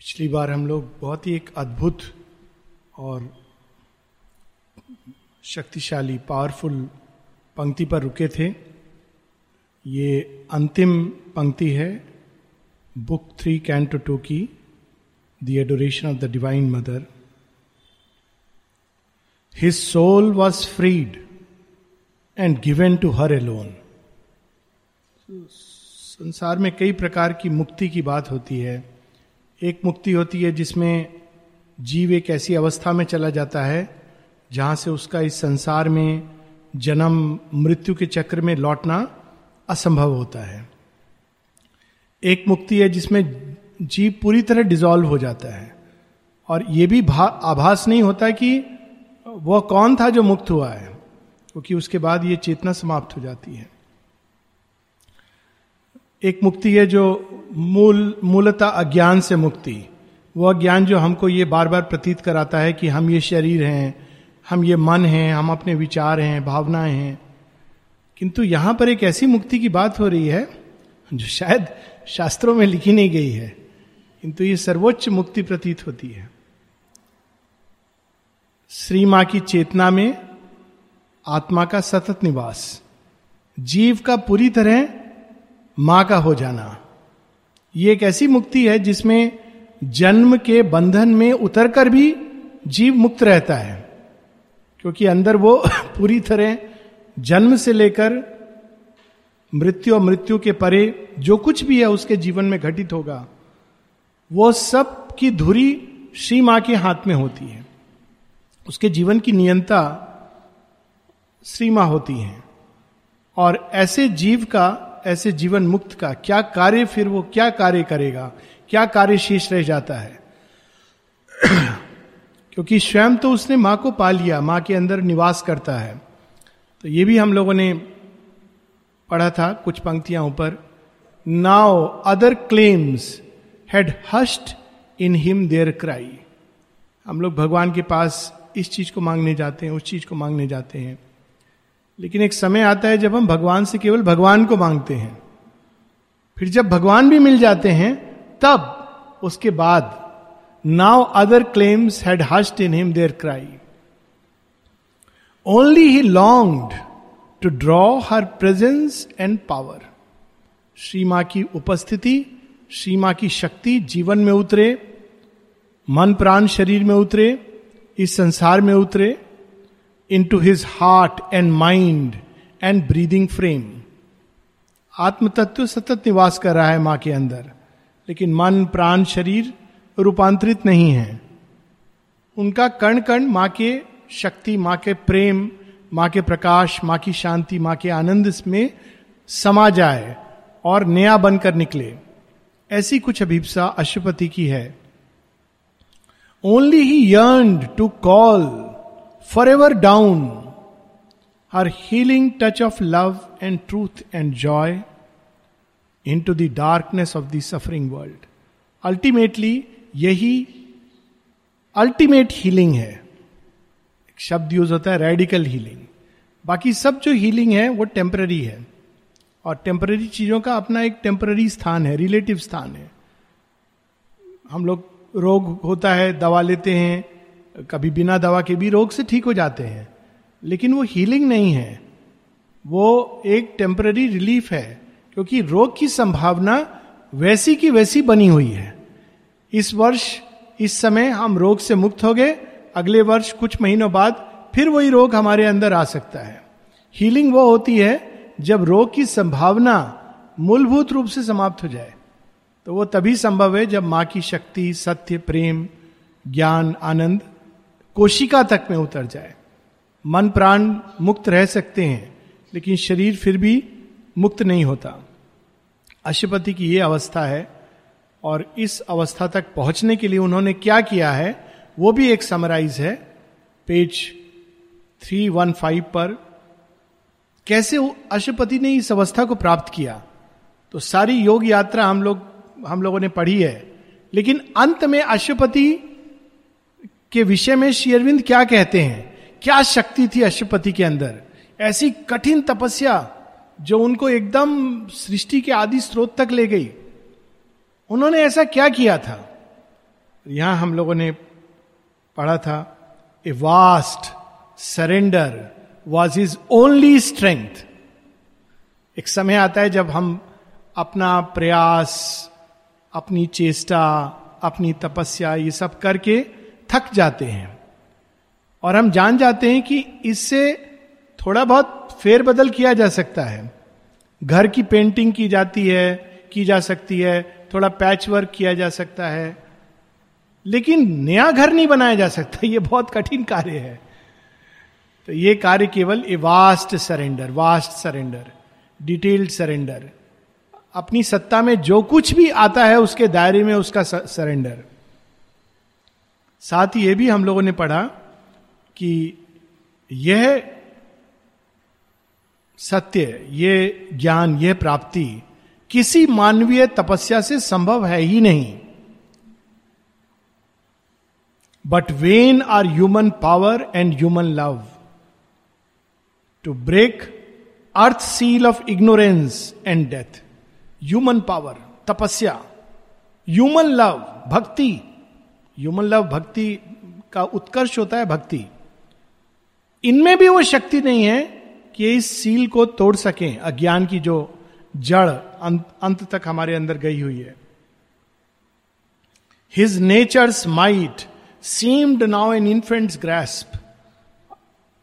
पिछली बार हम लोग बहुत ही एक अद्भुत और शक्तिशाली पावरफुल पंक्ति पर रुके थे। ये अंतिम पंक्ति है बुक थ्री कैंटो टू की the adoration of the divine mother his soul was freed and given to her alone संसार में कई प्रकार की मुक्ति की बात होती है। एक मुक्ति होती है जिसमें जीव एक ऐसी अवस्था में चला जाता है, जहाँ से उसका इस संसार में जन्म, मृत्यु के चक्र में लौटना असंभव होता है। एक मुक्ति है जिसमें जीव पूरी तरह डिजॉल्व हो जाता है। और यह भी, आभास नहीं होता कि वह कौन था जो मुक्त हुआ है, क्योंकि उसके बाद ये चेतना समाप्त हो जाती है। एक मुक्ति है जो मूल, मूलता अज्ञान से मुक्ति। वो अज्ञान जो हमको ये बार बार प्रतीत कराता है कि हम ये शरीर हैं, हम ये मन हैं, हम अपने विचार हैं, भावनाएँ हैं। किंतु यहाँ पर एक ऐसी मुक्ति की बात हो रही है, जो शायद शास्त्रों में लिखी नहीं गई है। किंतु ये सर्वोच्च मुक्ति प्रतीत होती है। श्री माँ की चेतना में आत्मा का सतत निवास। जीव का पूरी तरह माँ का हो जाना। ये एक ऐसी मुक्ति है जिसमें जन्म के बंधन में उतरकर भी जीव मुक्त रहता है। क्योंकि अंदर वो पूरी तरह जन्म से लेकर मृत्यु और मृत्यु के परे जो कुछ भी है उसके जीवन में घटित होगा। वो सब की धुरी श्री माँ के हाथ में होती है। उसके जीवन की नियंता श्री माँ होती है। और ऐसे जीव का ऐसे जीवन मुक्त का? क्या कार्य फिर वो क्या कार्य करेगा? क्या कार्य शेष रह जाता है? क्योंकि स्वयं तो उसने माँ को पा लिया, माँ के अंदर निवास करता है। तो ये भी हम लोगों ने पढ़ा था कुछ पंक्तियाँ ऊपर। Now other claims had hushed in him their cry हम लोग भगवान के पास इस चीज़ को मांगने जाते हैं, उस चीज़ को मांगने जाते हैं। लेकिन एक समय आता है जब हम भगवान से केवल भगवान को मांगते हैं। फिर जब भगवान भी मिल जाते हैं, तब उसके बाद now other claims had hushed in him their cry only he longed to draw her presence and power Shri Maa की उपस्थिति श्री माँ की शक्ति जीवन में उतरे मन प्राण शरीर में उतरे इस संसार में उतरे into his heart and mind and breathing frame आत्म तत्व सतत निवास कर रहा है माँ के अंदर, लेकिन मन, प्राण, शरीर रूपांतरित नहीं है। उनका कण कण माँ के शक्ति, माँ के प्रेम, माँ के प्रकाश, माँ की शांति, माँ के आनंद में समा जाए और नया बनकर निकले। ऐसी कुछ अभिप्सा अशुपति की है। Only he yearn to call forever down her healing touch of love and and and joy into the darkness of the suffering world ultimately यही अल्टीमेट हीलिंग है एक शब्द यूज़ होता है रेडिकल हीलिंग बाकी सब जो हीलिंग है वो टेम्पररी है और टेम्पररी चीज़ों का अपना एक टेम्पररी स्थान है रिलेटिव स्थान है हम लोग रोग होता है दवा लेते हैं कभी बिना दवा के भी रोग से ठीक हो जाते हैं। लेकिन वो हीलिंग नहीं है। वो एक टेम्पररी रिलीफ है, क्योंकि रोग की संभावना वैसी की वैसी बनी हुई है। इस वर्ष, इस समय हम रोग से मुक्त हो गए। अगले वर्ष कुछ महीनों बाद फिर वही रोग हमारे अंदर आ सकता है। हीलिंग वो होती है जब रोग की संभावना मूलभूत रूप से समाप्त हो जाए। तो वो तभी संभव है जब माँ की शक्ति, सत्य, प्रेम, ज्ञान, आनंद कोशिका तक में उतर जाए। मन प्राण मुक्त रह सकते हैं, लेकिन शरीर फिर भी मुक्त नहीं होता। अशुपति की यह अवस्था है, और इस अवस्था तक पहुँचने के लिए उन्होंने क्या किया है, वो भी एक समराइज है। पेज 315 पर, कैसे अशुपति ने इस अवस्था को प्राप्त किया? तो सारी योग यात्रा हम लोग, हम लोगों ने पढ़ी है, लेकिन अंत में अशुपति के विषय में शेयरविंद क्या कहते हैं? क्या शक्ति थी अशुपति के अंदर? ऐसी कठिन तपस्या जो उनको एकदम सृष्टि के आदि स्रोत तक ले गई। उन्होंने ऐसा क्या किया था? यहाँ हम लोगों ने पढ़ा था, a vast surrender was is only strength. एक समय आता है जब हम अपना प्रयास, अपनी चेष्टा, अपनी तपस्या, ये सब करके थक जाते हैं। और हम जान जाते हैं कि इससे थोड़ा बहुत फेरबदल किया जा सकता है। घर की पेंटिंग की जाती है, की जा सकती है, थोड़ा पैच वर्क किया जा सकता है। लेकिन नया घर नहीं बनाया जा सकता, ये बहुत कठिन कार्य है। तो ये कार्य केवल a vast surrender vast surrender detailed surrender अपनी सत्ता में जो कुछ भी आता है, उसके दायरे में उसका सरेंडर साथ ही ये भी हम लोगों ने पढ़ा कि यह सत्य, ये ज्ञान यह प्राप्ति किसी मानवीय तपस्या से संभव है ही नहीं। But when our human power and human love to break earth seal of ignorance and death human power तपस्या ह्यूमन लव भक्ति ह्यूमन लव भक्ति का उत्कर्ष होता है भक्ति इनमें भी वो शक्ति नहीं है कि इस सील को तोड़ सकें अज्ञान की जो जड़ अंत, अंत तक हमारे अंदर गई हुई है। His nature's might seemed now an infant's grasp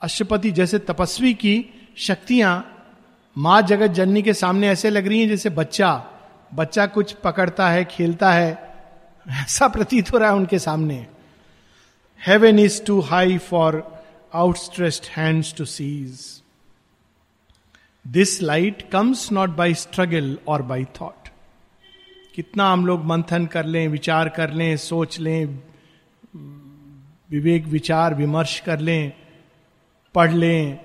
Aswapati जैसे तपस्वी की शक्तियाँ माँ जगत जननी के सामने ऐसे लग रही हैं जैसे बच्चा बच्चा कुछ पकड़ता है खेलता है ऐसा प्रतीत हो रहा है उनके सामने। Heaven is too high for outstretched hands to seize this light comes not by struggle और बाई थॉट कितना हम लोग मंथन कर लें, विचार कर लें, सोच लें, विवेक, विचार, विमर्श कर लें, पढ़ लें,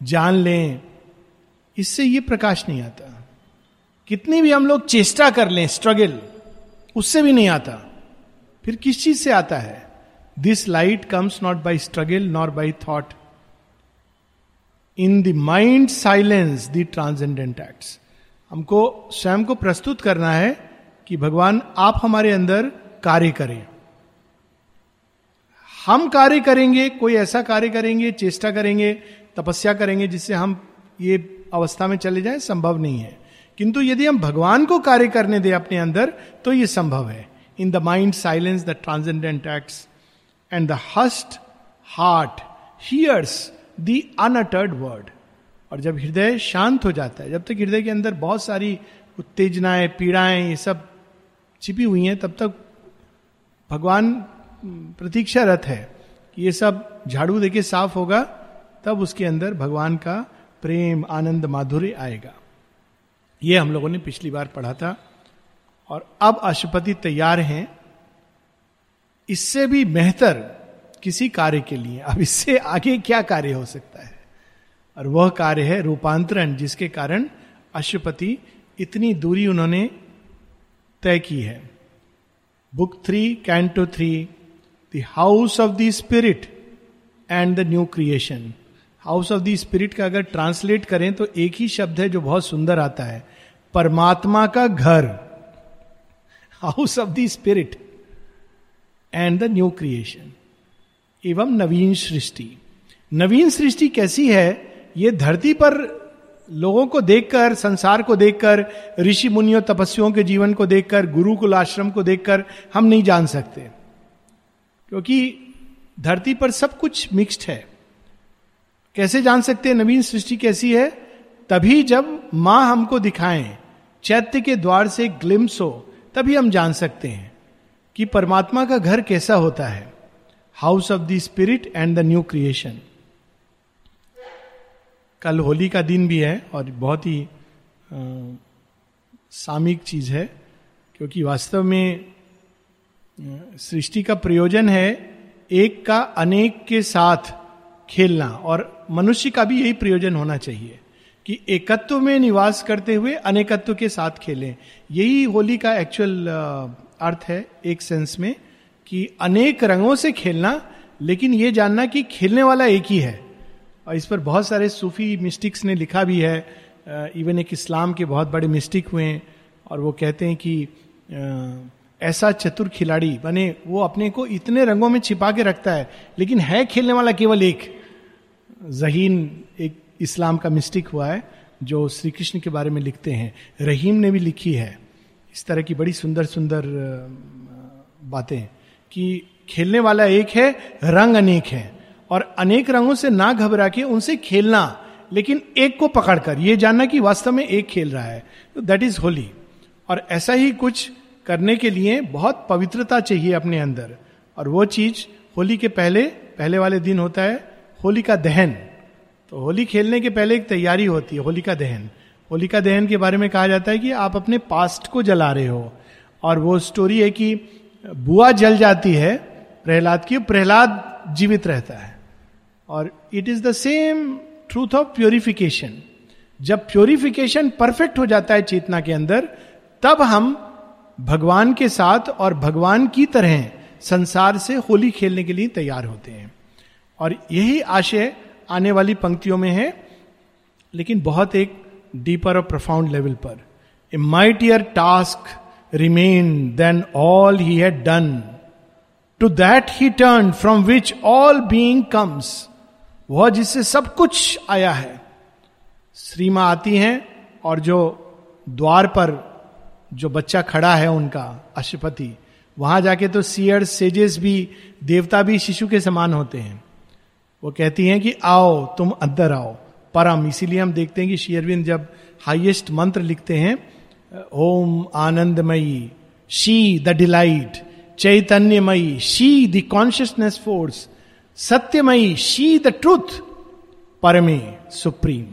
जान लें, इससे ये प्रकाश नहीं आता। कितनी भी हम लोग चेष्टा कर लें स्ट्रगल उससे भी नहीं आता। फिर किस चीज़ से आता है? This light comes not by struggle nor by thought in the mind silence the transcendent acts हमको स्वयं को प्रस्तुत करना है कि भगवान आप हमारे अंदर कार्य करें। हम कार्य करेंगे, कोई ऐसा कार्य करेंगे, चेष्टा करेंगे, तपस्या करेंगे जिससे हम ये अवस्था में चले जाए, संभव नहीं है। किंतु यदि हम भगवान को कार्य करने दें अपने अंदर तो ये संभव है। In the mind silence the transcendent acts and the hushed heart hears the unuttered word और जब हृदय शांत हो जाता है, जब तक हृदय के अंदर बहुत सारी उत्तेजनाएँ, पीड़ाएँ, ये सब छिपी हुई हैं, तब तक भगवान प्रतीक्षारत है कि ये सब झाड़ू देके साफ़ होगा, तब उसके अंदर भगवान का प्रेम, आनंद, माधुर्य आएगा। ये हम लोगों ने पिछली बार पढ़ा था। और अब अशुपति तैयार हैं। इससे भी बेहतर किसी कार्य के लिए। अब इससे आगे क्या कार्य हो सकता है? और वह कार्य है रूपांतरण, जिसके कारण अशुपति इतनी दूरी उन्होंने तय की है। Book three, canto three, the house of the spirit and the new creation. House of the spirit का अगर ट्रांसलेट करें तो एक ही शब्द है जो बहुत सुंदर आता है। परमात्मा का घर। House of the spirit and the new creation एवं नवीन सृष्टि। नवीन सृष्टि कैसी है? ये धरती पर लोगों को देखकर, संसार को देखकर, ऋषि मुनियों, तपस्वियों के जीवन को देखकर, गुरुकुल आश्रम को देखकर हम नहीं जान सकते। क्योंकि धरती पर सब कुछ मिक्स्ड है। कैसे जान सकते हैं नवीन सृष्टि कैसी है? तभी जब माँ हमको दिखाएँ चैत्य के द्वार से ग्लिम्स हो, तभी हम जान सकते हैं कि परमात्मा का घर कैसा होता है। House of the spirit and the new creation कल होली का दिन भी है और बहुत ही सामिक चीज़ है, क्योंकि वास्तव में सृष्टि का प्रयोजन है एक का अनेक के साथ खेलना, और मनुष्य का भी यही प्रयोजन होना चाहिए। कि एकत्व में निवास करते हुए अनेकत्व के साथ खेलें। यही होली का एक्चुअल अर्थ है एक सेंस में कि अनेक रंगों से खेलना, लेकिन ये जानना कि खेलने वाला एक ही है। और इस पर बहुत सारे सूफी मिस्टिक्स ने लिखा भी है इवन एक इस्लाम के बहुत बड़े मिस्टिक हुए हैं, और वो कहते हैं कि ऐसा चतुर खिलाड़ी बने वो अपने को इतने रंगों में छिपा के रखता है, लेकिन है खेलने वाला केवल एक, जहीन एक इस्लाम का मिस्टिक हुआ है, जो श्री कृष्ण के बारे में लिखते हैं। रहीम ने भी लिखी है। इस तरह की बड़ी सुंदर सुंदर बातें कि खेलने वाला एक है, रंग अनेक है। और अनेक रंगों से ना घबरा के उनसे खेलना, लेकिन एक को पकड़कर यह जानना कि वास्तव में एक खेल रहा है। तो दैट इज़ होली और ऐसा ही कुछ करने के लिए बहुत पवित्रता चाहिए अपने अंदर। और वो चीज़ होली के पहले पहले वाले दिन होता है, होली का दहन। तो होली खेलने के पहले एक तैयारी होती है, होलिका दहन। होलिका दहन के बारे में कहा जाता है कि आप अपने पास्ट को जला रहे हो और वो स्टोरी है कि बुआ जल जाती है, प्रहलाद की प्रहलाद जीवित रहता है। और it is the same truth of purification जब प्योरिफिकेशन परफेक्ट हो जाता है चेतना के अंदर, तब हम भगवान के साथ और भगवान की तरह संसार से होली खेलने के लिए तैयार होते हैं। और यही आशय आने वाली पंक्तियों में है, लेकिन बहुत एक डीपर और प्रोफाउंड लेवल पर। A mightier task remain than all he had done to that he turned from which all being comes वह जिससे सब कुछ आया है। श्रीमा आती हैं और जो द्वार पर जो बच्चा खड़ा है उनका अशुपति वहाँ जाके तो सियर सेजेस भी, देवता भी, शिशु के समान होते हैं। वो कहती हैं कि, आओ, तुम अंदर आओ। परम, इसीलिए हम देखते हैं कि शेयरविंद जब हाईएस्ट मंत्र लिखते हैं, ओम आनंदमयी, शी द डिलाइट, चैतन्यमयी, शी द कॉन्शियसनेस फोर्स, सत्यमयी, she the truth, Parme supreme.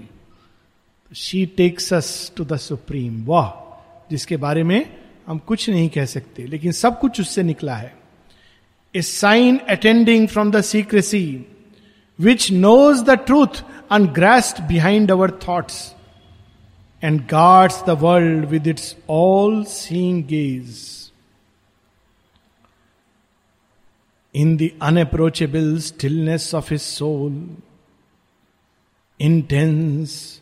She takes us to the supreme. वाह, जिसके बारे में हम कुछ नहीं कह सकते, लेकिन सब कुछ उससे निकला है। A sign attending from the secrecy which knows the truth ungrasped behind our thoughts and guards the world with its all seeing gaze. In the unapproachable stillness of his soul, intense,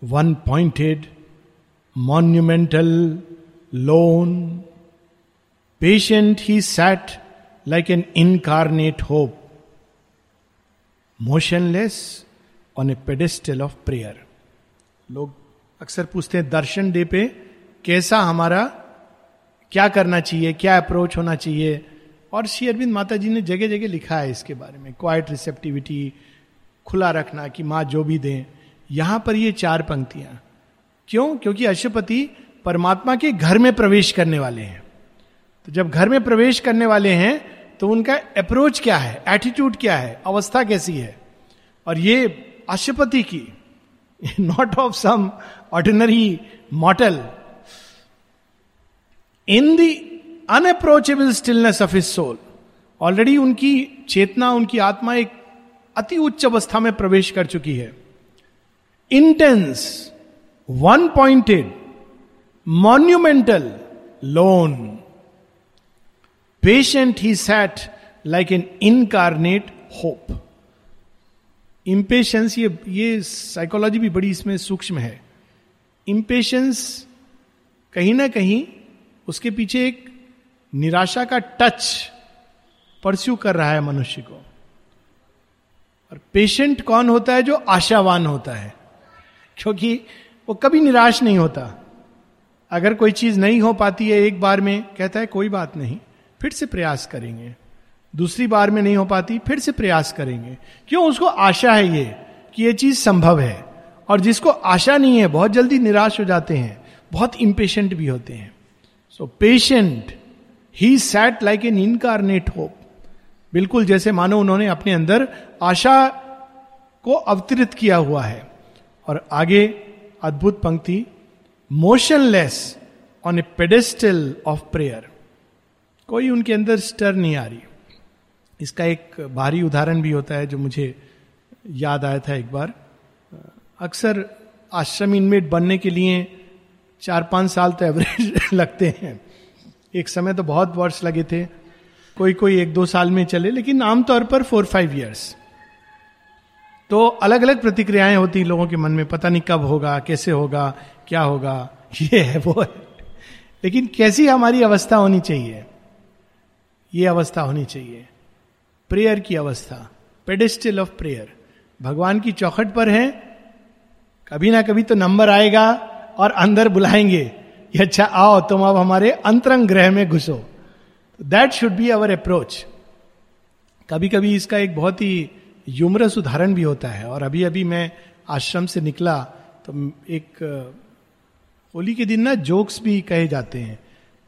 one pointed, monumental, lone, patient he sat like an incarnate hope motionless on a pedestal of prayer. लोग अक्सर पूछते हैं, दर्शन day पे कैसा हमारा, क्या करना चाहिए, क्या अप्रोच होना चाहिए? और श्री अरविंद माता जी ने जगह जगह लिखा है इसके बारे में क्वाइट रिसेप्टिविटी खुला रखना कि माँ जो भी दें। यहाँ पर ये चार पंक्तियाँ। क्यों? क्योंकि अशुपति परमात्मा के घर में प्रवेश करने वाले हैं। तो जब घर में प्रवेश करने वाले हैं तो उनका अप्रोच क्या है? एटीट्यूड क्या है? अवस्था कैसी है? और ये अशुपति की not of some ordinary mortal in the unapproachable stillness of his soul already उनकी चेतना, उनकी आत्मा एक अति उच्च अवस्था में प्रवेश कर चुकी है। Intense one pointed monumental lone patient he sat like an incarnate hope impatience ये ये साइकोलॉजी भी बड़ी इसमें सूक्ष्म है। इम्पेशंस कहीं ना कहीं उसके पीछे एक निराशा का टच परस्यू कर रहा है मनुष्य को। और पेशेंट कौन होता है जो आशावान होता है? क्योंकि वो कभी निराश नहीं होता। अगर कोई चीज़ नहीं हो पाती है एक बार में, कहता है कोई बात नहीं। फिर से प्रयास करेंगे। दूसरी बार में नहीं हो पाती, फिर से प्रयास करेंगे। क्यों? उसको आशा है ये कि ये चीज़ संभव है। और जिसको आशा नहीं है, बहुत जल्दी निराश हो जाते हैं। बहुत इंपेशेंट भी होते हैं। So patient he sat like an incarnate hope बिल्कुल जैसे मानो उन्होंने अपने अंदर आशा को अवतरित किया हुआ है। और आगे अद्भुत पंक्ति motionless on a pedestal of prayer कोई उनके अंदर स्टर नहीं आ रही। इसका एक भारी उदाहरण भी होता है जो मुझे याद आया था एक बार। अक्सर आश्रम इनमेट बनने के लिए चार पाँच साल तो एवरेज लगते हैं। एक समय तो बहुत वर्ष लगे थे। कोई कोई एक दो साल में चले, लेकिन आमतौर पर फोर फाइव ईयर्स तो अलग अलग प्रतिक्रियाएँ होती लोगों के मन में। पता नहीं कब होगा, कैसे होगा, क्या होगा, ये है, वो है। लेकिन कैसी हमारी अवस्था होनी चाहिए? ये अवस्था होनी चाहिए। प्रेयर की अवस्था। Pedestal of prayer. भगवान की चौखट पर है। कभी ना कभी तो नंबर आएगा और अंदर बुलाएँगे ये अच्छा आओ, तुम अब हमारे अंतरंग ग्रह में घुसो। That should be our approach कभी कभी इसका एक बहुत ही यूमरस उदाहरण भी होता है। और अभी अभी मैं आश्रम से निकला तो एक, होली के दिन ना जोक्स भी कहे जाते हैं।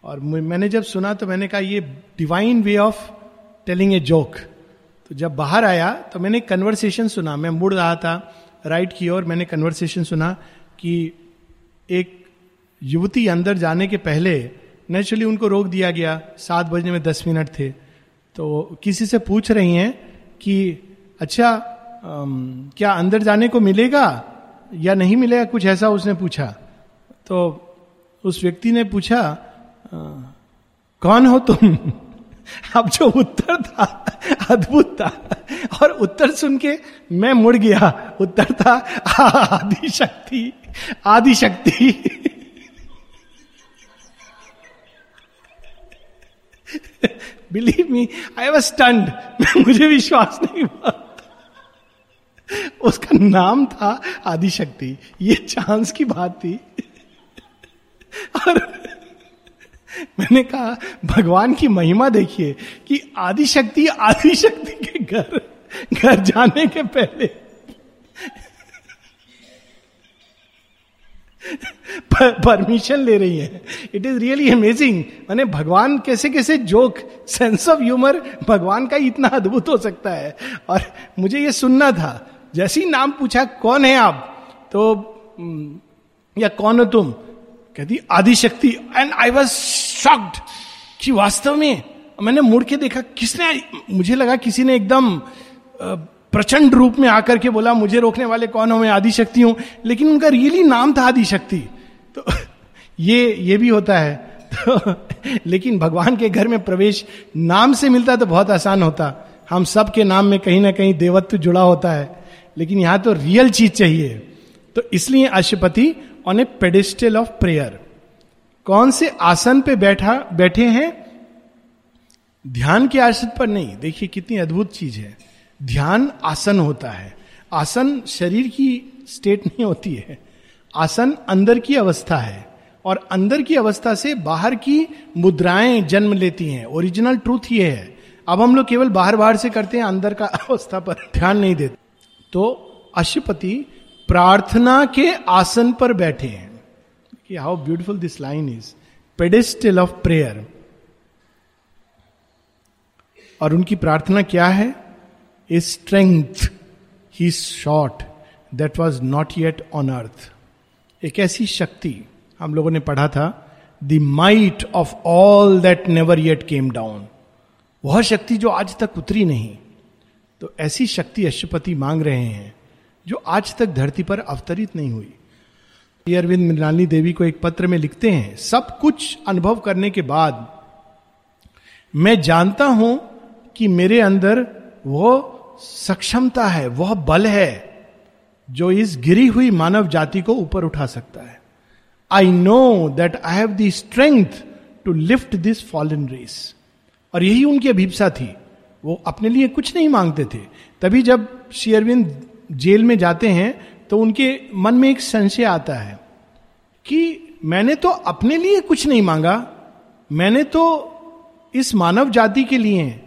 और मैंने जब सुना तो मैंने कहा ये divine way of telling a joke तो जब बाहर आया तो मैंने कन्वर्सेशन सुना। मैं मुड़ रहा था राइट की ओर मैंने कन्वर्सेशन सुना कि एक युवती अंदर जाने के पहले नेचुरली उनको रोक दिया गया। सात बजने में दस मिनट थे। तो किसी से पूछ रही हैं कि अच्छा आम, क्या अंदर जाने को मिलेगा या नहीं मिलेगा? कुछ ऐसा उसने पूछा। तो उस व्यक्ति ने पूछा कौन हो तुम? अब जो उत्तर था, अद्भुत था। और उत्तर सुन के मैं मुड़ गया। उत्तर था Adi Shakti Adi Shakti believe me I was stunned मुझे विश्वास नहीं हुआ। उसका नाम था आदिशक्ति। ये चांस की बात थी। और मैंने कहा, भगवान की महिमा देखिए कि आदिशक्ति आदिशक्ति के घर घर जाने के पहले परमिशन ले रही है। इट इज़ रियली अमेजिंग मैंने भगवान कैसे कैसे जोक सेंस ऑफ़ ह्यूमर भगवान का इतना अद्भुत हो सकता है। और मुझे ये सुनना था। जैसे ही नाम पूछा, कौन है आप? तो या कौन हो तुम? कहती, Adishakti. And I was shocked कि वास्तव में मैंने मुड़ के देखा, किसने, मुझे लगा किसी ने एकदम प्रचंड रूप में आकर के बोला, मुझे रोकने वाले कौन हो, मैं आदिशक्ति हूँ। लेकिन उनका रियली नाम था आदिशक्ति। तो ये ये भी होता है। तो लेकिन भगवान के घर में प्रवेश नाम से मिलता तो बहुत आसान होता। हम सब के नाम में कहीं ना कहीं देवत्व जुड़ा होता है। लेकिन यहाँ तो रियल चीज़ चाहिए। तो इसलिए Aswapati on a pedestal of prayer कौन से आसन पे बैठा, बैठे हैं? ध्यान के आसन पर नहीं। देखिए कितनी अद्भुत चीज़ है। ध्यान आसन होता है। आसन शरीर की स्टेट नहीं होती है। आसन अंदर की अवस्था है और अंदर की अवस्था से बाहर की मुद्राएँ जन्म लेती हैं। ओरिजिनल ट्रूथ ये है। अब हम लोग केवल बाहर बाहर से करते हैं, अंदर का अवस्था पर ध्यान नहीं देते। तो अशुपति प्रार्थना के आसन पर बैठे हैं। How beautiful this line is pedestal of prayer और उनकी प्रार्थना क्या है? A strength he sought that was not yet on earth एक ऐसी शक्ति हम लोगों ने पढ़ा था the might of all that never yet came down वह शक्ति जो आज तक उतरी नहीं। तो ऐसी शक्ति अशुपति मांग रहे हैं, जो आज तक धरती पर अवतरित नहीं हुई। अरविंद मृणाली देवी को एक पत्र में लिखते हैं, सब कुछ अनुभव करने के बाद, मैं जानता हूँ कि मेरे अंदर वो सक्षमता है, वह बल है, जो इस गिरी हुई मानव जाति को ऊपर उठा सकता है। I know that I have the strength to lift this fallen race और यही उनकी अभिप्सा थी। वो अपने लिए कुछ नहीं मांगते थे। तभी जब शेयरविंद जेल में जाते हैं तो उनके मन में एक संशय आता है कि मैंने तो अपने लिए कुछ नहीं मांगा, मैंने तो इस मानव जाति के लिए,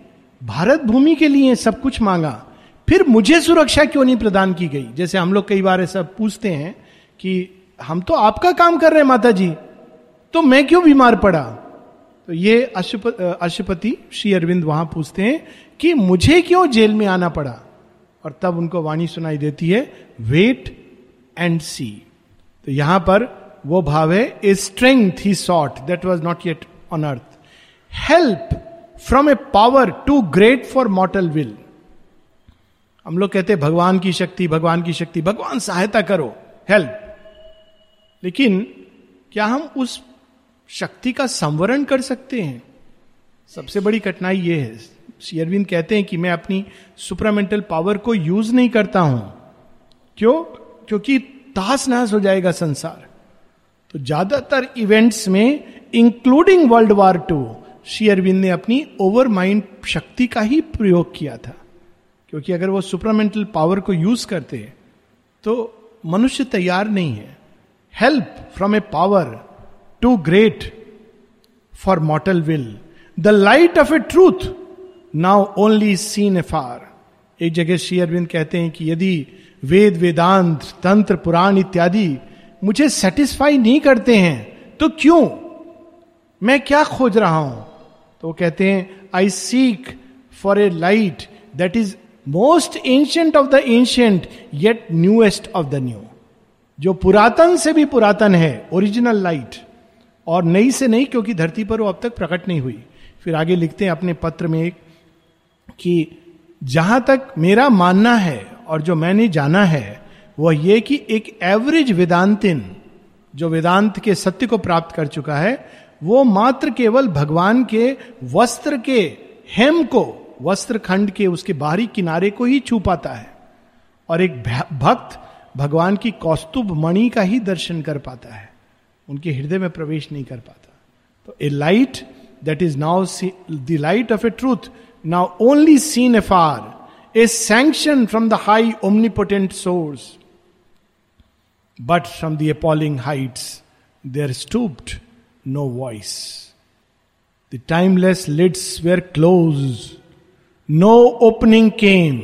भारत भूमि के लिए सब कुछ मांगा, फिर मुझे सुरक्षा क्यों नहीं प्रदान की गई? जैसे हम लोग कई बार ऐसा पूछते हैं कि हम तो आपका काम कर रहे हैं माता जी तो मैं क्यों बीमार पड़ा? तो ये अशुपति श्री अरविंद वहाँ पूछते हैं कि मुझे क्यों जेल में आना पड़ा? और तब उनको वाणी सुनाई देती है वेट एंड सी तो यहाँ पर वो भाव है a strength he sought that was not yet on earth help from a power too great for mortal will हम लोग कहते भगवान की शक्ति, भगवान की शक्ति, भगवान सहायता करो हेल्प लेकिन क्या हम उस शक्ति का संवरण कर सकते हैं? सबसे बड़ी कठिनाई यह है शेयरविंद कहते हैं कि मैं अपनी सुपरामेंटल पावर को यूज़ नहीं करता हूँ। क्यों? क्योंकि तास नाश हो जाएगा संसार। तो ज़्यादातर इवेंट्स में including world war two Shri Aurobindo ने अपनी ओवर माइंड शक्ति का ही प्रयोग किया था। क्योंकि अगर वो सुपरामेंटल पावर को यूज़ करते तो मनुष्य तैयार नहीं है। Help from a power too great for mortal will the light of a truth now only seen ए फार एक जगह श्री अरविंद कहते हैं कि यदि वेद वेदांत तंत्र पुराण इत्यादि मुझे सेटिस्फाई नहीं करते हैं। तो क्यों? मैं क्या खोज रहा हूँ? तो कहते हैं I seek for a light that is most ancient of the ancient yet newest of the new जो पुरातन से भी पुरातन है ओरिजिनल लाइट और नई से नहीं, क्योंकि धरती पर वो अब तक प्रकट नहीं हुई। फिर आगे लिखते हैं, अपने पत्र में एक कि जहाँ तक मेरा मानना है और जो मैंने जाना है, वह यह कि एक एवरेज वेदांतिन, जो वेदांत के सत्य को प्राप्त कर चुका है, वो मात्र केवल भगवान के वस्त्र के हेम को वस्त्र खंड के उसके बाहरी किनारे को ही छू पाता है और एक भक्त भगवान की कौस्तुभ मणि का ही दर्शन कर पाता है। उनके हृदय में प्रवेश नहीं कर पाता। तो a light that is now the light of a truth now only seen afar a sanction from the high omnipotent source but from the appalling heights there stooped no voice the timeless lids were close no opening came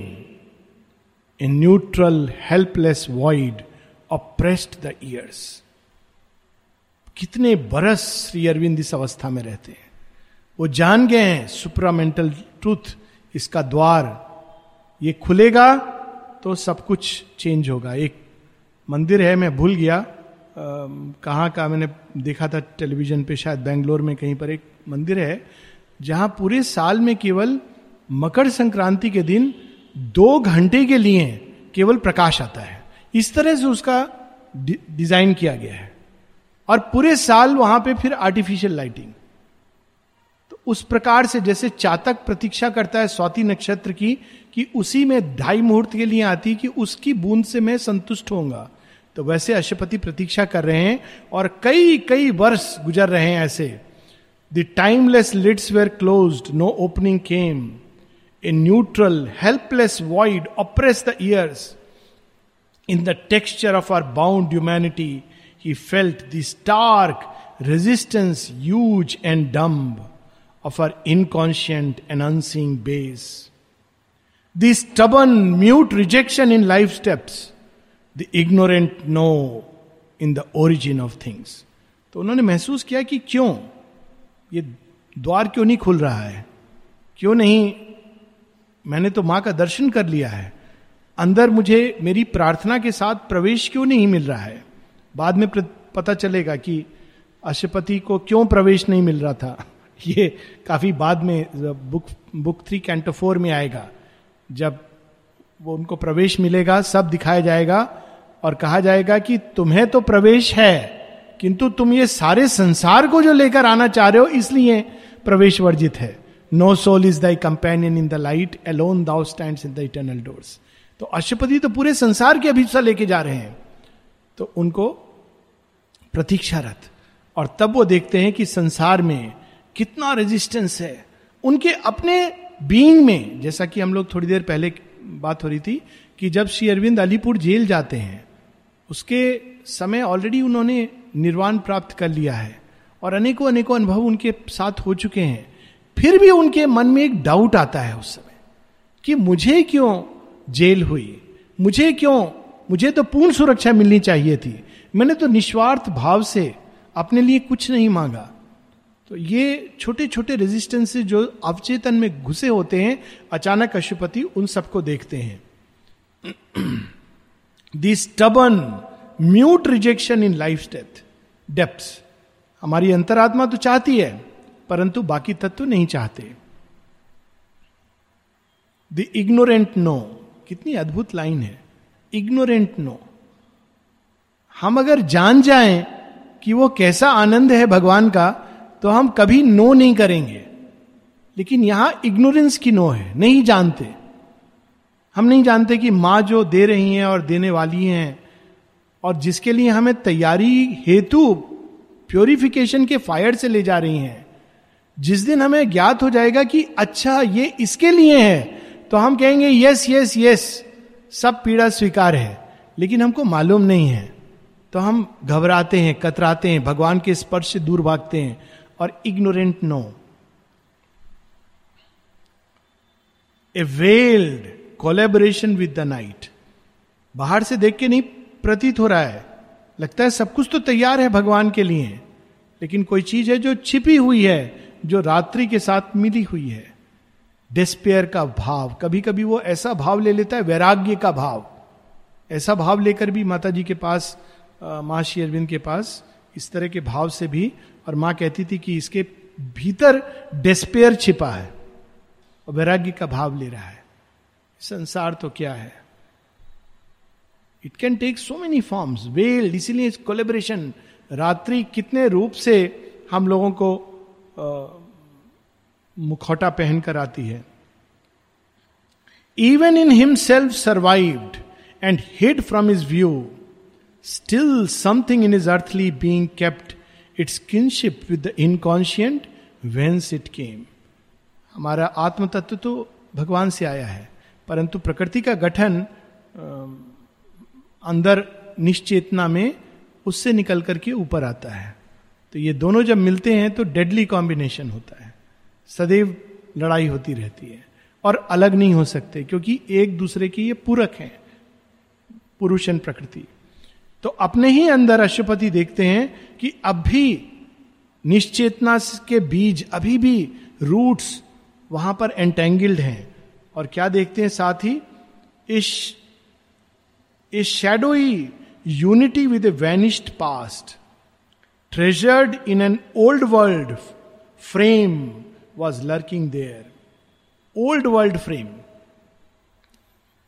a neutral helpless void oppressed the years कितने बरस श्री अरविंद इस अवस्था में रहते हैं वो जान गए हैं सुपरामेंटल ट्रूथ इसका द्वार। ये खुलेगा तो सब कुछ चेंज होगा। एक मंदिर है, मैं भूल गया। कहाँ का मैंने देखा था टेलीविज़न पे, शायद बेंगलोर में कहीं पर एक मंदिर है, जहाँ पूरे साल में केवल मकर संक्रांति के दिन दो घंटे के लिए केवल प्रकाश आता है। इस तरह से उसका डिज़ाइन किया गया है। और पूरे साल वहाँ पे फिर आर्टिफिशियल लाइटिंग उस प्रकार से जैसे चातक प्रतीक्षा करता है स्वाति नक्षत्र की, कि उसी में ढाई मुहूर्त के लिए आती कि उसकी बूंद से मैं संतुष्ट होऊँगा। तो वैसे अशुपति प्रतीक्षा कर रहे हैं और कई कई वर्ष गुजर रहे हैं ऐसे। The timeless lids were closed no opening came a neutral helpless void oppressed the years in the texture of our bound humanity he felt the stark resistance huge and dumb of our inconscient and unseen base. The stubborn, mute rejection in life steps, the ignorant no in the origin of things तो उन्होंने महसूस किया कि क्यों? ये द्वार क्यों नहीं खुल रहा है? क्यों नहीं? मैंने तो माँ का दर्शन कर लिया है। अंदर मुझे मेरी प्रार्थना के साथ प्रवेश क्यों नहीं मिल रहा है? बाद में पता चलेगा कि अशुपति को क्यों प्रवेश नहीं मिल रहा था? ये काफ़ी बाद में book book three canto four में आएगा, जब वो उनको प्रवेश मिलेगा, सब दिखाया जाएगा और कहा जाएगा कि तुम्हें तो प्रवेश है, किंतु तुम ये सारे संसार को जो लेकर आना चाह रहे हो, इसलिए प्रवेश वर्जित है। No soul is thy companion in the light alone thou stand in the eternal doors तो अशुपति तो पूरे संसार की अभिप्सा लेके जा रहे हैं। तो उनको प्रतीक्षारत। और तब वो देखते हैं कि संसार में कितना रेजिस्टेंस है। उनके अपने बीइंग में, जैसा कि हम लोग थोड़ी देर पहले बात हो रही थी, कि जब श्री अरविंद अलीपुर जेल जाते हैं, उसके समय ऑलरेडी उन्होंने निर्वाण प्राप्त कर लिया है और अनेकों अनेकों अनुभव उनके साथ हो चुके हैं। फिर भी उनके मन में एक डाउट आता है उस समय, कि मुझे क्यों जेल हुई? मुझे क्यों, मुझे तो पूर्ण सुरक्षा मिलनी चाहिए थी। मैंने तो निस्वार्थ भाव से अपने लिए कुछ नहीं मांगा। तो ये छोटे छोटे रेजिस्टेंस जो अवचेतन में घुसे होते हैं, अचानक अशुपति उन सबको देखते हैं। This टबन mute rejection in life death depth हमारी अंतरात्मा तो चाहती है, परंतु बाकी तत्व नहीं चाहते। द इग्नोरेंट नो कितनी अद्भुत लाइन है। इग्नोरेंट नो हम अगर जान जाएँ कि वो कैसा आनंद है भगवान का तो हम कभी नो नहीं करेंगे। लेकिन यहाँ इग्नोरेंस की नो है, नहीं जानते। हम नहीं जानते कि माँ जो दे रही हैं और देने वाली हैं, और जिसके लिए हमें तैयारी हेतु प्योरिफिकेशन के फायर से ले जा रही हैं। जिस दिन हमें ज्ञात हो जाएगा कि अच्छा ये इसके लिए है तो हम कहेंगे यस यस यस सब पीड़ा स्वीकार है। लेकिन हमको मालूम नहीं है। तो हम घबराते हैं, कतराते हैं, भगवान के स्पर्श से दूर भागते हैं। और ignorant no a veiled collaboration with the night बाहर से देख के नहीं, प्रतीत हो रहा है। लगता है सब कुछ तो तैयार है भगवान के लिए, लेकिन कोई चीज़ है जो छिपी हुई है, जो रात्रि के साथ मिली हुई है। डिस्पेयर का भाव कभी कभी वो ऐसा भाव ले लेता है, वैराग्य का भाव। ऐसा भाव लेकर भी माता जी के पास माँ अरविंद के पास, इस तरह के भाव से भी और माँ कहती थी कि इसके भीतर डिस्पेयर छिपा है और वैराग्य का भाव ले रहा है। संसार तो क्या है? It can take so many forms well इसीलिए कोलेबरेशन रात्रि कितने रूप से हम लोगों को आ, मुखौटा पहनकर आती है। Even in himself survived and hid from his view still something in his earthly being kept its kinship with the inconscient whence it came हमारा आत्म तत्व तो भगवान से आया है, परंतु प्रकृति का गठन अंदर निश्चेतना में उससे निकल करके ऊपर आता है। तो ये दोनों जब मिलते हैं तो डेडली कॉम्बिनेशन होता है। सदैव लड़ाई होती रहती है। और अलग नहीं हो सकते, क्योंकि एक दूसरे के ये पूरक हैं। पुरुष एंड प्रकृति। तो अपने ही अंदर अशुपति देखते हैं कि अब भी निश्चेतना के बीज, अभी भी रूट्स वहाँ पर एंटेंगल्ड हैं। और क्या देखते हैं साथ ही? इस इस shadowy unity with a vanished past treasured in an old world frame was lurking there old world frame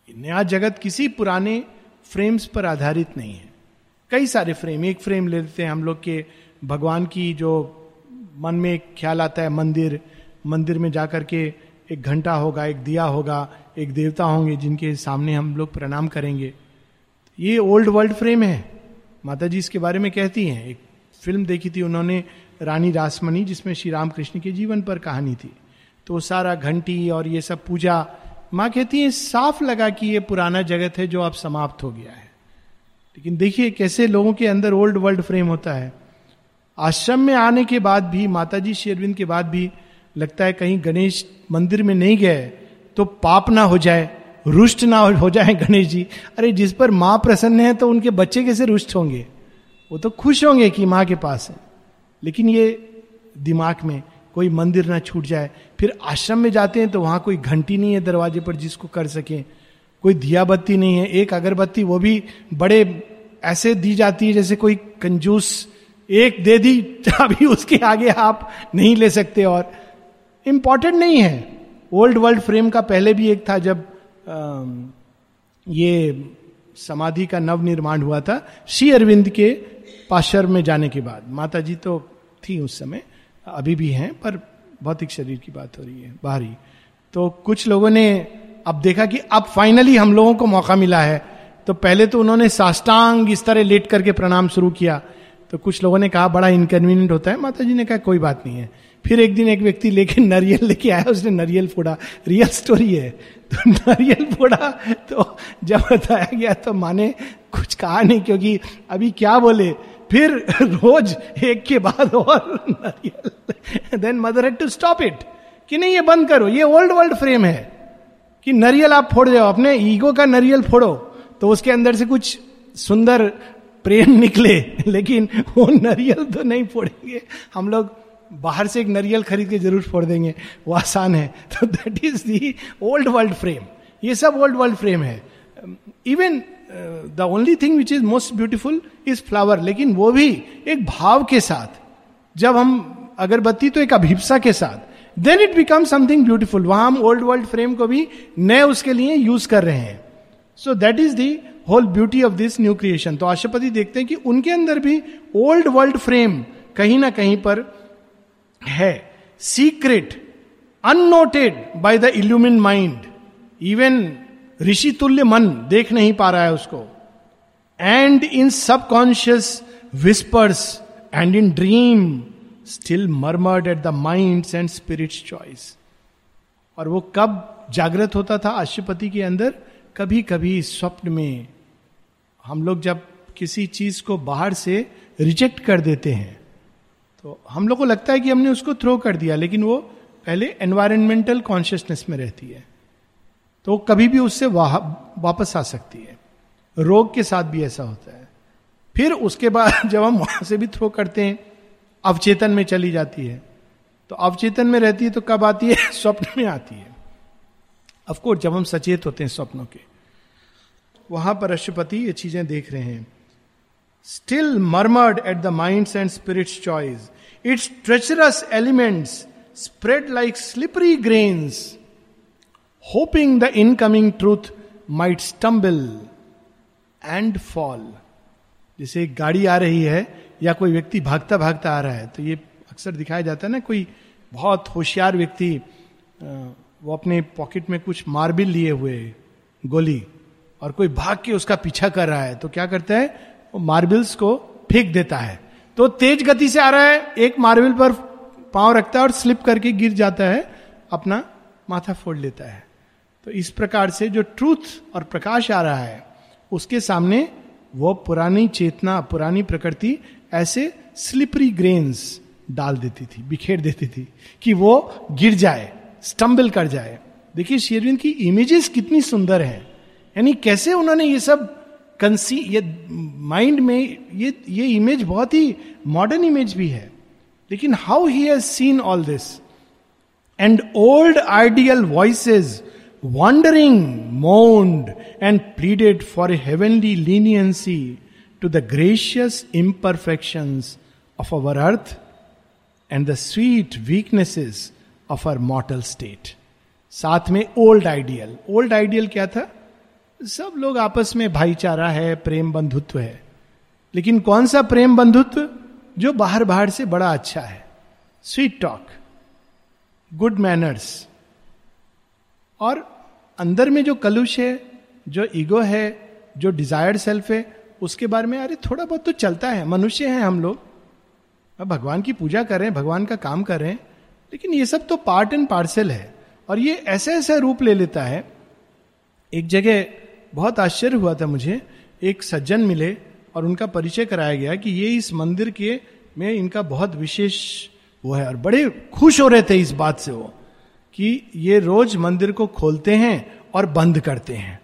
नया जगत किसी पुराने फ्रेम्स पर आधारित नहीं है। कई सारे फ्रेम एक फ्रेम ले लेते हैं हम लोग के भगवान की जो मन में एक ख्याल आता है, मंदिर मंदिर में जाकर के एक घंटा होगा, एक दिया होगा, एक देवता होंगे जिनके सामने हम लोग प्रणाम करेंगे। ये ओल्ड वर्ल्ड फ्रेम है। माता जी इसके बारे में कहती हैं। एक फ़िल्म देखी थी उन्होंने, रानी रासमणी जिसमें श्री राम कृष्ण के जीवन पर कहानी थी। तो सारा घंटी और ये सब पूजा, माँ कहती है, साफ़ लगा कि ये पुराना जगत है जो अब समाप्त हो गया है। लेकिन देखिए कैसे लोगों के अंदर ओल्ड वर्ल्ड फ्रेम होता है। आश्रम में आने के बाद भी माता जी शेरविंद के बाद भी लगता है कहीं गणेश मंदिर में नहीं गए तो पाप ना हो जाए, रुष्ट ना हो जाए गणेश जी। अरे, जिस पर माँ प्रसन्न है तो उनके बच्चे कैसे रुष्ट होंगे? वो तो खुश होंगे कि माँ के पास है। लेकिन ये दिमाग में कोई मंदिर ना छूट जाए, फिर आश्रम में जाते हैं तो वहाँ कोई घंटी नहीं है दरवाजे पर जिसको कर सके। कोई दिया बत्ती नहीं है एक अगरबत्ती वो भी बड़े ऐसे दी जाती है जैसे कोई कंजूस एक दे दी अभी उसके आगे आप नहीं ले सकते और इंपॉर्टेंट नहीं है। ओल्ड वर्ल्ड फ्रेम का पहले भी एक था जब आ, ये समाधि का नव निर्माण हुआ था श्री अरविंद के पाशर में जाने के बाद। माता जी तो थी उस समय अभी भी हैं पर भौतिक शरीर की बात हो रही है बाहरी। तो कुछ लोगों ने अब देखा कि अब फाइनली हम लोगों को मौका मिला है। तो पहले तो उन्होंने साष्टांग इस तरह लेट करके प्रणाम शुरू किया। तो कुछ लोगों ने कहा, बड़ा इनकन्वीनियंट होता है। माता जी ने कहा, कोई बात नहीं है। फिर एक दिन एक व्यक्ति लेके नरियल लेके आया, उसने नरियल फोड़ा। रियल स्टोरी है। तो नरियल फोड़ा तो जब बताया गया तो माने कुछ कहा नहीं, क्योंकि अभी क्या बोले? फिर रोज एक के बाद और नरियल। Then mother had to stop it कि नहीं, ये बंद करो, ये ओल्ड वर्ल्ड फ्रेम है। कि नरियल आप फोड़ जाओ, अपने ईगो का नरियल फोड़ो तो उसके अंदर से कुछ सुंदर प्रेम निकले, लेकिन वो नरियल तो नहीं फोड़ेंगे। हम लोग बाहर से एक नरियल खरीद के ज़रूर फोड़ देंगे, वो आसान है। तो that is the old world frame ये सब ओल्ड वर्ल्ड फ्रेम है। Even the only thing which is most beautiful is flower लेकिन वो भी एक भाव के साथ। जब हम अगरबत्ती तो एक अभिप्सा के साथ then it become something beautiful वहाँ हम ओल्ड वर्ल्ड फ्रेम को भी नए उसके लिए यूज़ कर रहे हैं। So that is the whole beauty of this new creation तो आशुपति देखते हैं कि उनके अंदर भी ओल्ड वर्ल्ड फ्रेम कहीं ना कहीं पर है। Secret unnoted by the illumined mind even ऋषि तुल्य मन देख नहीं पा रहा है उसको। And in subconscious whispers and in dream still murmured at the mind and spirit's choice और वो कब जागृत होता था अशुपति के अंदर? कभी कभी स्वप्न में। हम लोग जब किसी चीज़ को बाहर से रिजेक्ट कर देते हैं तो हम लोग को लगता है कि हमने उसको थ्रो कर दिया, लेकिन वो पहले एनवायरमेंटल कॉन्शियसनेस में रहती है। तो कभी भी उससे वापस आ सकती है। रोग के साथ भी ऐसा होता है। फिर उसके बाद जब हम वहाँ से भी थ्रो करते हैं अवचेतन में चली जाती है। तो अवचेतन में रहती है तो कब आती है? स्वप्न में आती है। अफकोर्स जब हम सचेत होते हैं स्वप्नों के, वहाँ पर अशुपति ये चीज़ें देख रहे हैं। Still murmured at the mind and spirit's choice its treacherous elements spread like slippery grains hoping the incoming truth might stumble and fall जैसे एक गाड़ी आ रही है या कोई व्यक्ति भागता भागता आ रहा है तो ये अक्सर दिखाया जाता है ना, कोई बहुत होशियार व्यक्ति वो अपने पॉकेट में कुछ मार्बिल लिए हुए गोली और कोई भाग के उसका पीछा कर रहा है तो क्या करता है? वो मार्बल्स को फेंक देता है। तो तेज गति से आ रहा है, एक मार्बल पर पाँव रखता है और स्लिप करके गिर जाता है, अपना माथा फोड़ लेता है। तो इस प्रकार से जो ट्रूथ और प्रकाश आ रहा है, उसके सामने वो पुरानी चेतना, पुरानी प्रकृति ऐसे स्लिपरी ग्रेन्स डाल देती थी, बिखेर देती थी कि वो गिर जाए स्टम्बल कर जाए। देखिए शेरविंद की इमेजेस कितनी सुंदर है। यानी कैसे उन्होंने ये सब कंसी ये माइंड में ये ये इमेज बहुत ही मॉडर्न इमेज भी है। लेकिन how he has seen all this and old ideal voices wandering moaned and pleaded for a heavenly leniency to the gracious imperfections of our earth and the sweet weaknesses of our mortal state साथ में old ideal old ideal क्या था? सब लोग आपस में भाईचारा है, प्रेम बंधुत्व है। लेकिन कौन सा प्रेम बंधुत्व? जो बाहर बाहर से बड़ा अच्छा है। स्वीट टॉक गुड मैनर्स और अंदर में जो कलुष है, जो ईगो है, जो डिजायर्ड सेल्फ है उसके बारे में, अरे थोड़ा बहुत तो चलता है, मनुष्य है हम लोग। अब भगवान की पूजा कर रहे हैं, भगवान का काम कर रहे हैं, लेकिन ये सब तो पार्ट एंड पार्सल है और ये ऐसा ऐसा रूप ले लेता है। एक जगह बहुत आश्चर्य हुआ था मुझे। एक सज्जन मिले और उनका परिचय कराया गया कि ये इस मंदिर के में इनका बहुत विशेष वो है और बड़े खुश हो रहे थे इस बात से वो, कि ये रोज मंदिर को खोलते हैं और बंद करते हैं।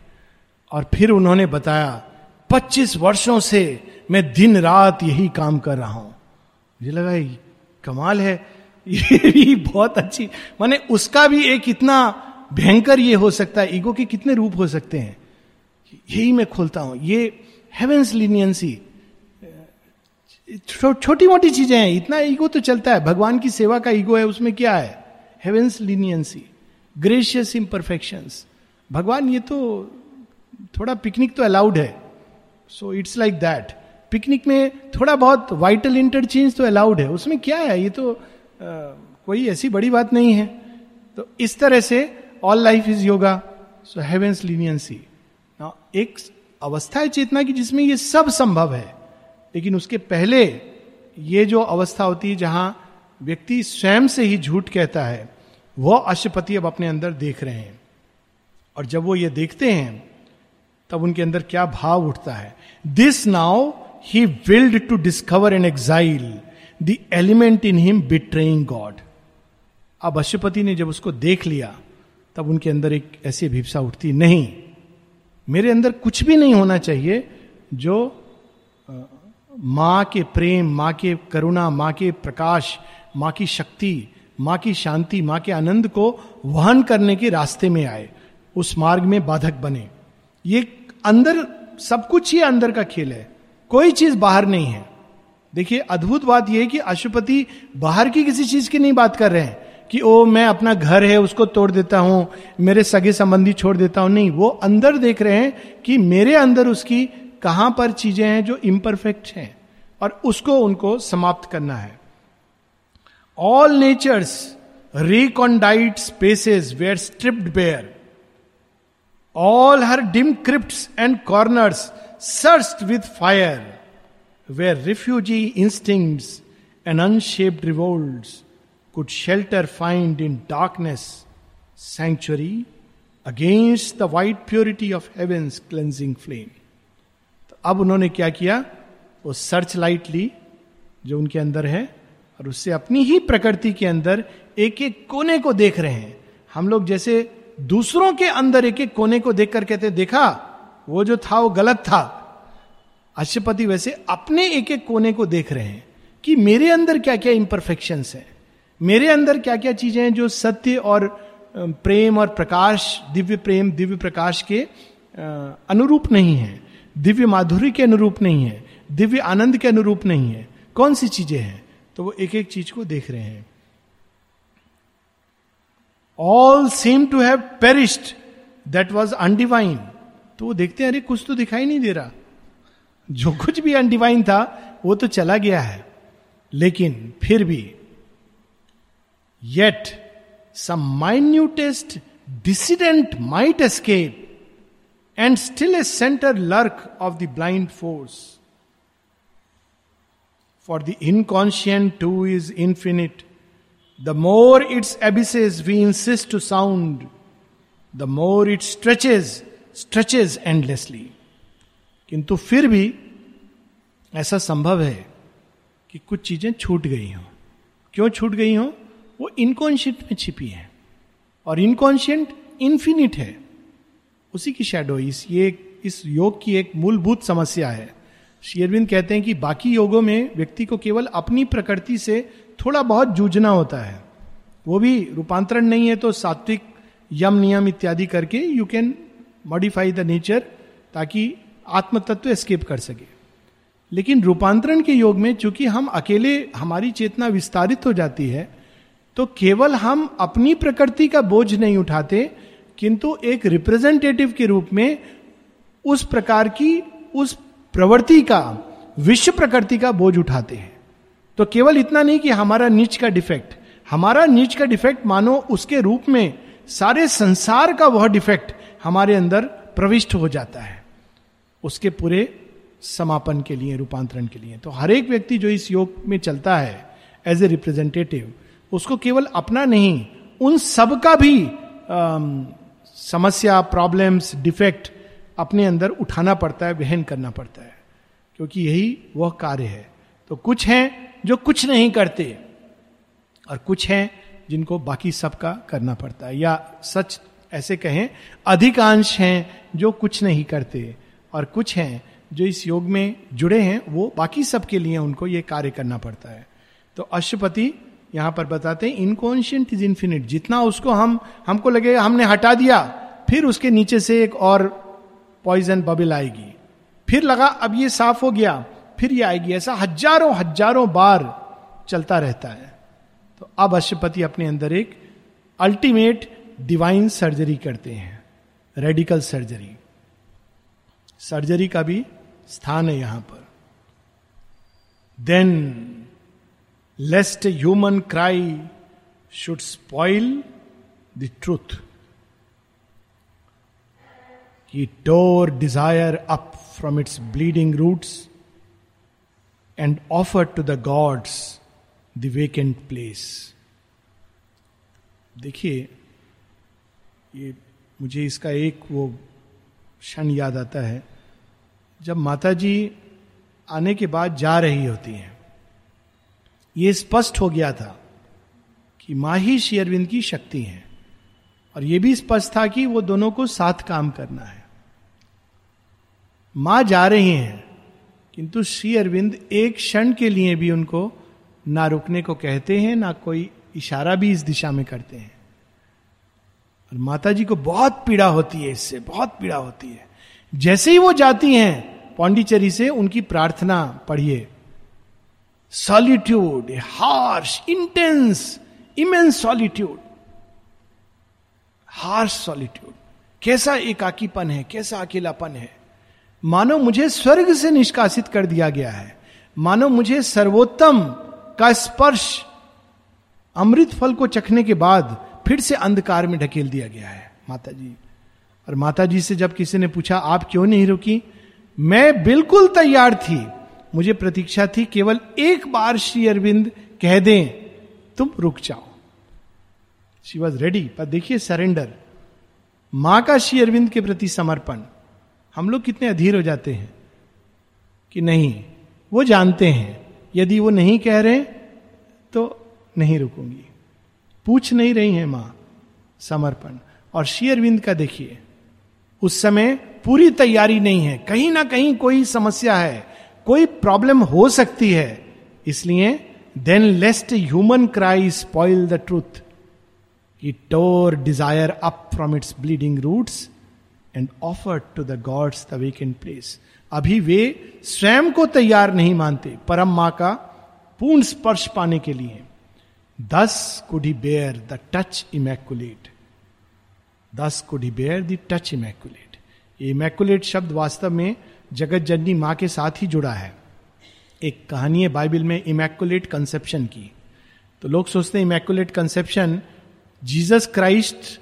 और फिर उन्होंने बताया 25 वर्षों से मैं दिन रात यही काम कर रहा हूँ। मुझे लगा कमाल है, ये भी बहुत अच्छी माने उसका भी एक इतना भयंकर ये हो सकता है, ईगो के कितने रूप हो सकते हैं। यही मैं खोलता हूँ। ये हेवेंस लीनियंसी छोटी मोटी चीज़ें हैं। इतना ईगो तो चलता है। भगवान की सेवा का ईगो है, उसमें क्या है? हेवेंस लीनियंसी ग्रेशियस इम्परफेक्शन भगवान, ये तो थोड़ा पिकनिक तो अलाउड है। So it's like that picnic में थोड़ा बहुत वाइटल इंटरचेंज तो अलाउड है। उसमें क्या है? ये तो आ, कोई ऐसी बड़ी बात नहीं है। तो इस तरह से all life is yoga so heaven's leniency एक अवस्था है चेतना की जिसमें ये सब संभव है। लेकिन उसके पहले ये जो अवस्था होती है जहाँ व्यक्ति स्वयं से ही झूठ कहता है वह अशुपति अब अपने अंदर देख रहे हैं। और जब वो ये देखते हैं तब उनके अंदर क्या भाव उठता है? This now he willed to discover and exile the element in him betraying God अब अशुपति ने जब उसको देख लिया, तब उनके अंदर एक ऐसी अभिप्सा उठती, नहीं, मेरे अंदर कुछ भी नहीं होना चाहिए जो माँ के प्रेम, माँ के करुणा, माँ के प्रकाश, माँ की शक्ति, माँ की शांति, माँ के आनंद को वहन करने के रास्ते में आए। उस मार्ग में बाधक बने। ये अंदर सब कुछ ही अंदर का खेल है। कोई चीज़ बाहर नहीं है। देखिए, अद्भुत बात यह है कि अशुपति बाहर की किसी चीज़ की नहीं बात कर रहे हैं कि, ओ, मैं अपना घर है, उसको तोड़ देता हूँ, मेरे सगे संबंधी छोड़ देता हूँ। नहीं, वो अंदर देख रहे हैं कि मेरे अंदर उसकी कहाँ पर चीज़ें हैं जो इम्परफेक्ट हैं और उसको उनको समाप्त करना है। All nature's recondite spaces were stripped bare all her dim crypt and corners searched with fire where refugee instincts and unshaped revolts could shelter find in darkness sanctuary against the white purity of heaven's cleansing flame तो अब उन्होंने क्या किया? वो search light ली जो उनके अंदर है और उससे अपनी ही प्रकृति के अंदर एक एक कोने को देख रहे हैं। हम लोग जैसे दूसरों के अंदर एक एक कोने को देख कर कहते, देखा, वो जो था, वो गलत था। अश्वपति वैसे अपने एक एक कोने को देख रहे हैं कि मेरे अंदर क्या क्या इंपरफेक्शन है। मेरे अंदर क्या क्या चीज़ें हैं जो सत्य और प्रेम और प्रकाश, दिव्य प्रेम, दिव्य प्रकाश के अनुरूप नहीं है। दिव्य माधुरी के अनुरूप नहीं है। दिव्य आनंद के अनुरूप नहीं है। कौन सी चीज़ें हैं? तो वो एक एक चीज़ को देख रहे हैं। All seem to have perished that was undivine तो वो देखते हैं, अरे, कुछ तो दिखाई नहीं दे रहा. जो कुछ भी अनडिवाइन था, वो तो चला गया है। लेकिन फिर भी yet some minutest dissident might escape and still a centre lurk of the blind force for the inconscient too is infinite the more its abysses we insist to sound the more it stretches stretches endlessly किंतु फिर भी ऐसा संभव है कि कुछ चीज़ें छूट गई हों। क्यों छूट गई हों? वो इनकॉन्शियंट में छिपी है। और इनकॉन्शियंट इन्फिनिट है। उसी की शेडो इस ये, इस योग की एक मूलभूत समस्या है। शेयरविंद कहते हैं कि बाकी योगों में व्यक्ति को केवल अपनी प्रकृति से थोड़ा बहुत जूझना होता है। वो भी रूपांतरण नहीं है तो सात्विक यम नियम इत्यादि करके you can modify the nature ताकि आत्म तत्व एस्केप कर सके। लेकिन रूपांतरण के योग में चूँकि हम अकेले हमारी चेतना विस्तारित हो जाती है तो केवल हम अपनी प्रकृति का बोझ नहीं उठाते, किंतु एक रिप्रेजेंटेटिव के रूप में उस प्रकार की, उस प्रवृत्ति का, विश्व प्रकृति का बोझ उठाते हैं। तो केवल इतना नहीं कि हमारा नीच का डिफेक्ट हमारा नीच का डिफेक्ट मानो उसके रूप में सारे संसार का वह डिफेक्ट हमारे अंदर प्रविष्ट हो जाता है। उसके पूरे समापन के लिए रूपांतरण के लिए। तो हर एक व्यक्ति जो इस योग में चलता है एज ए रिप्रेजेंटेटिव उसको केवल अपना नहीं उन सब का भी आ, समस्या प्रॉब्लम्स डिफेक्ट अपने अंदर उठाना पड़ता है वहन करना पड़ता है। क्योंकि यही वह कार्य है। तो कुछ हैं जो कुछ नहीं करते और कुछ हैं जिनको बाकी सबका करना पड़ता है। या सच ऐसे कहें, अधिकांश हैं जो कुछ नहीं करते और कुछ हैं जो इस योग में जुड़े हैं, वो बाकी सबके लिए उनको ये कार्य करना पड़ता है। तो अश्वपति यहाँ पर बताते हैं, इनकॉन्शियंट इज़ इंफिनिट जितना उसको हम, हमको लगेगा हमने हटा दिया, फिर उसके नीचे से एक और पॉइजन बबिल आएगी। फिर लगा, अब ये साफ़ हो गया। फिर ये आएगी, ऐसा हज़ारों हज़ारों बार चलता रहता है। तो अब अश्वपति अपने अंदर एक अल्टीमेट डिवाइन सर्जरी करते हैं रेडिकल सर्जरी सर्जरी का भी स्थान है यहाँ पर। Then lest human cry should spoil the truth he tore desire up from its bleeding roots and offer to the gods the vacant place देखिए, ये मुझे इसका एक वो क्षण याद आता है, जब माता जी आने के बाद जा रही होती हैं। ये स्पष्ट हो गया था कि माँ ही शेयरविंद की शक्ति है, और यह भी स्पष्ट था कि वो दोनों को साथ काम करना है। माँ जा रही हैं किंतु श्री अरविंद एक क्षण के लिए भी उनको ना रुकने को कहते हैं, ना कोई इशारा भी इस दिशा में करते हैं। और माता जी को बहुत पीड़ा होती है इससे, बहुत पीड़ा होती है। जैसे ही वो जाती हैं पौंडीचेरी से, उनकी प्रार्थना पढ़िए। Solitude, harsh, intense, immense solitude. Harsh solitude. कैसा एकाकीपन है, कैसा अकेलापन है। मानो मुझे स्वर्ग से निष्कासित कर दिया गया है। मानो मुझे सर्वोत्तम का स्पर्श अमृत फल को चखने के बाद फिर से अंधकार में ढकेल दिया गया है। माता जी और माता जी से जब किसी ने पूछा, आप क्यों नहीं रुकी? मैं बिल्कुल तैयार थी। मुझे प्रतीक्षा थी, केवल एक बार श्री अरविंद कह दें, तुम रुक जाओ। शी वॉज़ रेडी पर देखिए सरेंडर माँ का श्री अरविंद के प्रति समर्पण। हम लोग कितने अधीर हो जाते हैं कि नहीं, वो जानते हैं। यदि वो नहीं कह रहे तो नहीं रुकूँगी। पूछ नहीं रही है माँ, समर्पण। और श्री अरविंद का देखिए, उस समय पूरी तैयारी नहीं है। कहीं ना कहीं कोई समस्या है, कोई प्रॉब्लम हो सकती है। इसलिए then lest human cry spoil the truth he tore desire up from its bleeding roots and offer to the gods the vacant place अभी वे स्वयं को तैयार नहीं मानते, परम माँ का पूर्ण स्पर्श पाने के लिए। Thus could he bear the touch immaculate thus could he bear the touch immaculate immaculate शब्द वास्तव में जगत जननी माँ के साथ ही जुड़ा है। एक कहानी है बाइबल में इमैकुलेट कंसेप्शन की। तो लोग सोचते हैं इमेकुलेट कंसेप्शन जीसस क्राइस्ट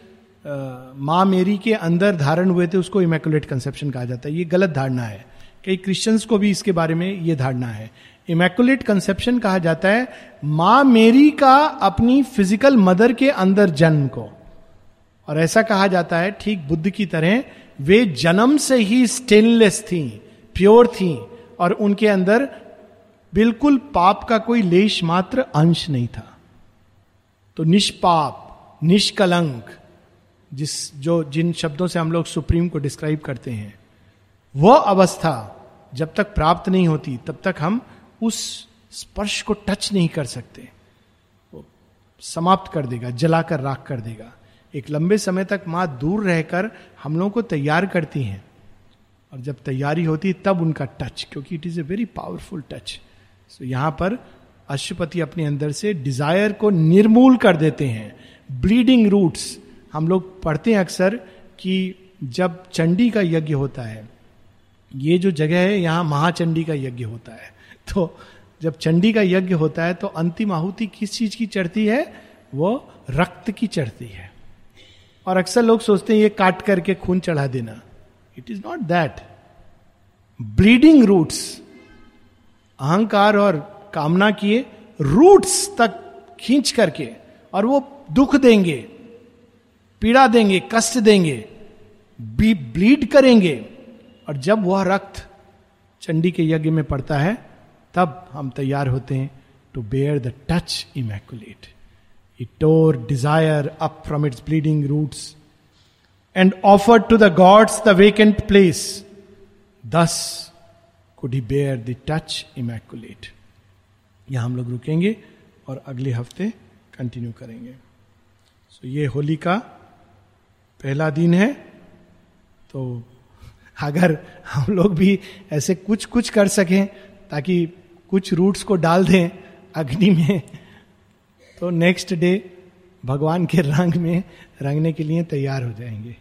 माँ मेरी के अंदर धारण हुए थे, उसको इमेकुलेट कंसेप्शन कहा जाता है। ये गलत धारणा है। कई क्रिश्चियंस को भी इसके बारे में ये धारणा है। इमेकुलेट कंसेप्शन कहा जाता है, माँ मेरी का अपनी फ़िज़िकल मदर के अंदर जन्म को। और ऐसा कहा जाता है, ठीक बुद्ध की तरह, वे जन्म से ही स्टेनलेस थी प्योर थी, और उनके अंदर बिल्कुल पाप का कोई लेश मात्र अंश नहीं था। तो निष्पाप, निष्कलंक जिस, जो जिन शब्दों से हम लोग सुप्रीम को डिस्क्राइब करते हैं वह अवस्था जब तक प्राप्त नहीं होती, तब तक हम उस स्पर्श को टच नहीं कर सकते। वो समाप्त कर देगा, जलाकर, राख कर देगा। एक लंबे समय तक माँ दूर रहकर हम लोगों को तैयार करती हैं। और जब तैयारी होती, तब उनका टच क्योंकि it is a very powerful touch so यहाँ पर अशुपति अपने अंदर से डिज़ायर को निर्मूल कर देते हैं। ब्लीडिंग रूट्स हम लोग पढ़ते हैं अक्सर कि जब चंडी का यज्ञ होता है, ये जो जगह है, यहाँ महाचंडी का यज्ञ होता है। तो जब चंडी का यज्ञ होता है तो अंतिम आहुति किस चीज़ की चढ़ती है? वो रक्त की चढ़ती है। और अक्सर लोग सोचते हैं, ये काट करके खून चढ़ा देना। It is not that bleeding roots अहंकार और कामना किए रूट्स तक खींच करके, और वो दुख देंगे। पीड़ा देंगे कष्ट देंगे बी, ब्लीड करेंगे। और जब वह रक्त चंडी के यज्ञ में पड़ता है तब हम तैयार होते हैं to bear the touch immaculate it tore desire up from its bleeding roots and offer to the gods the vacant place thus could he bear the touch immaculate यहाँ हम लोग रुकेंगे और अगले हफ़्ते कंटिन्यू करेंगे। सो so, ये होली का पहला दिन है तो अगर हम लोग भी ऐसे कुछ कुछ कर सकें, ताकि कुछ रूट्स को डाल दें अग्नि में तो नेक्स्ट डे भगवान के रंग में रंगने के लिए तैयार हो जाएँगे।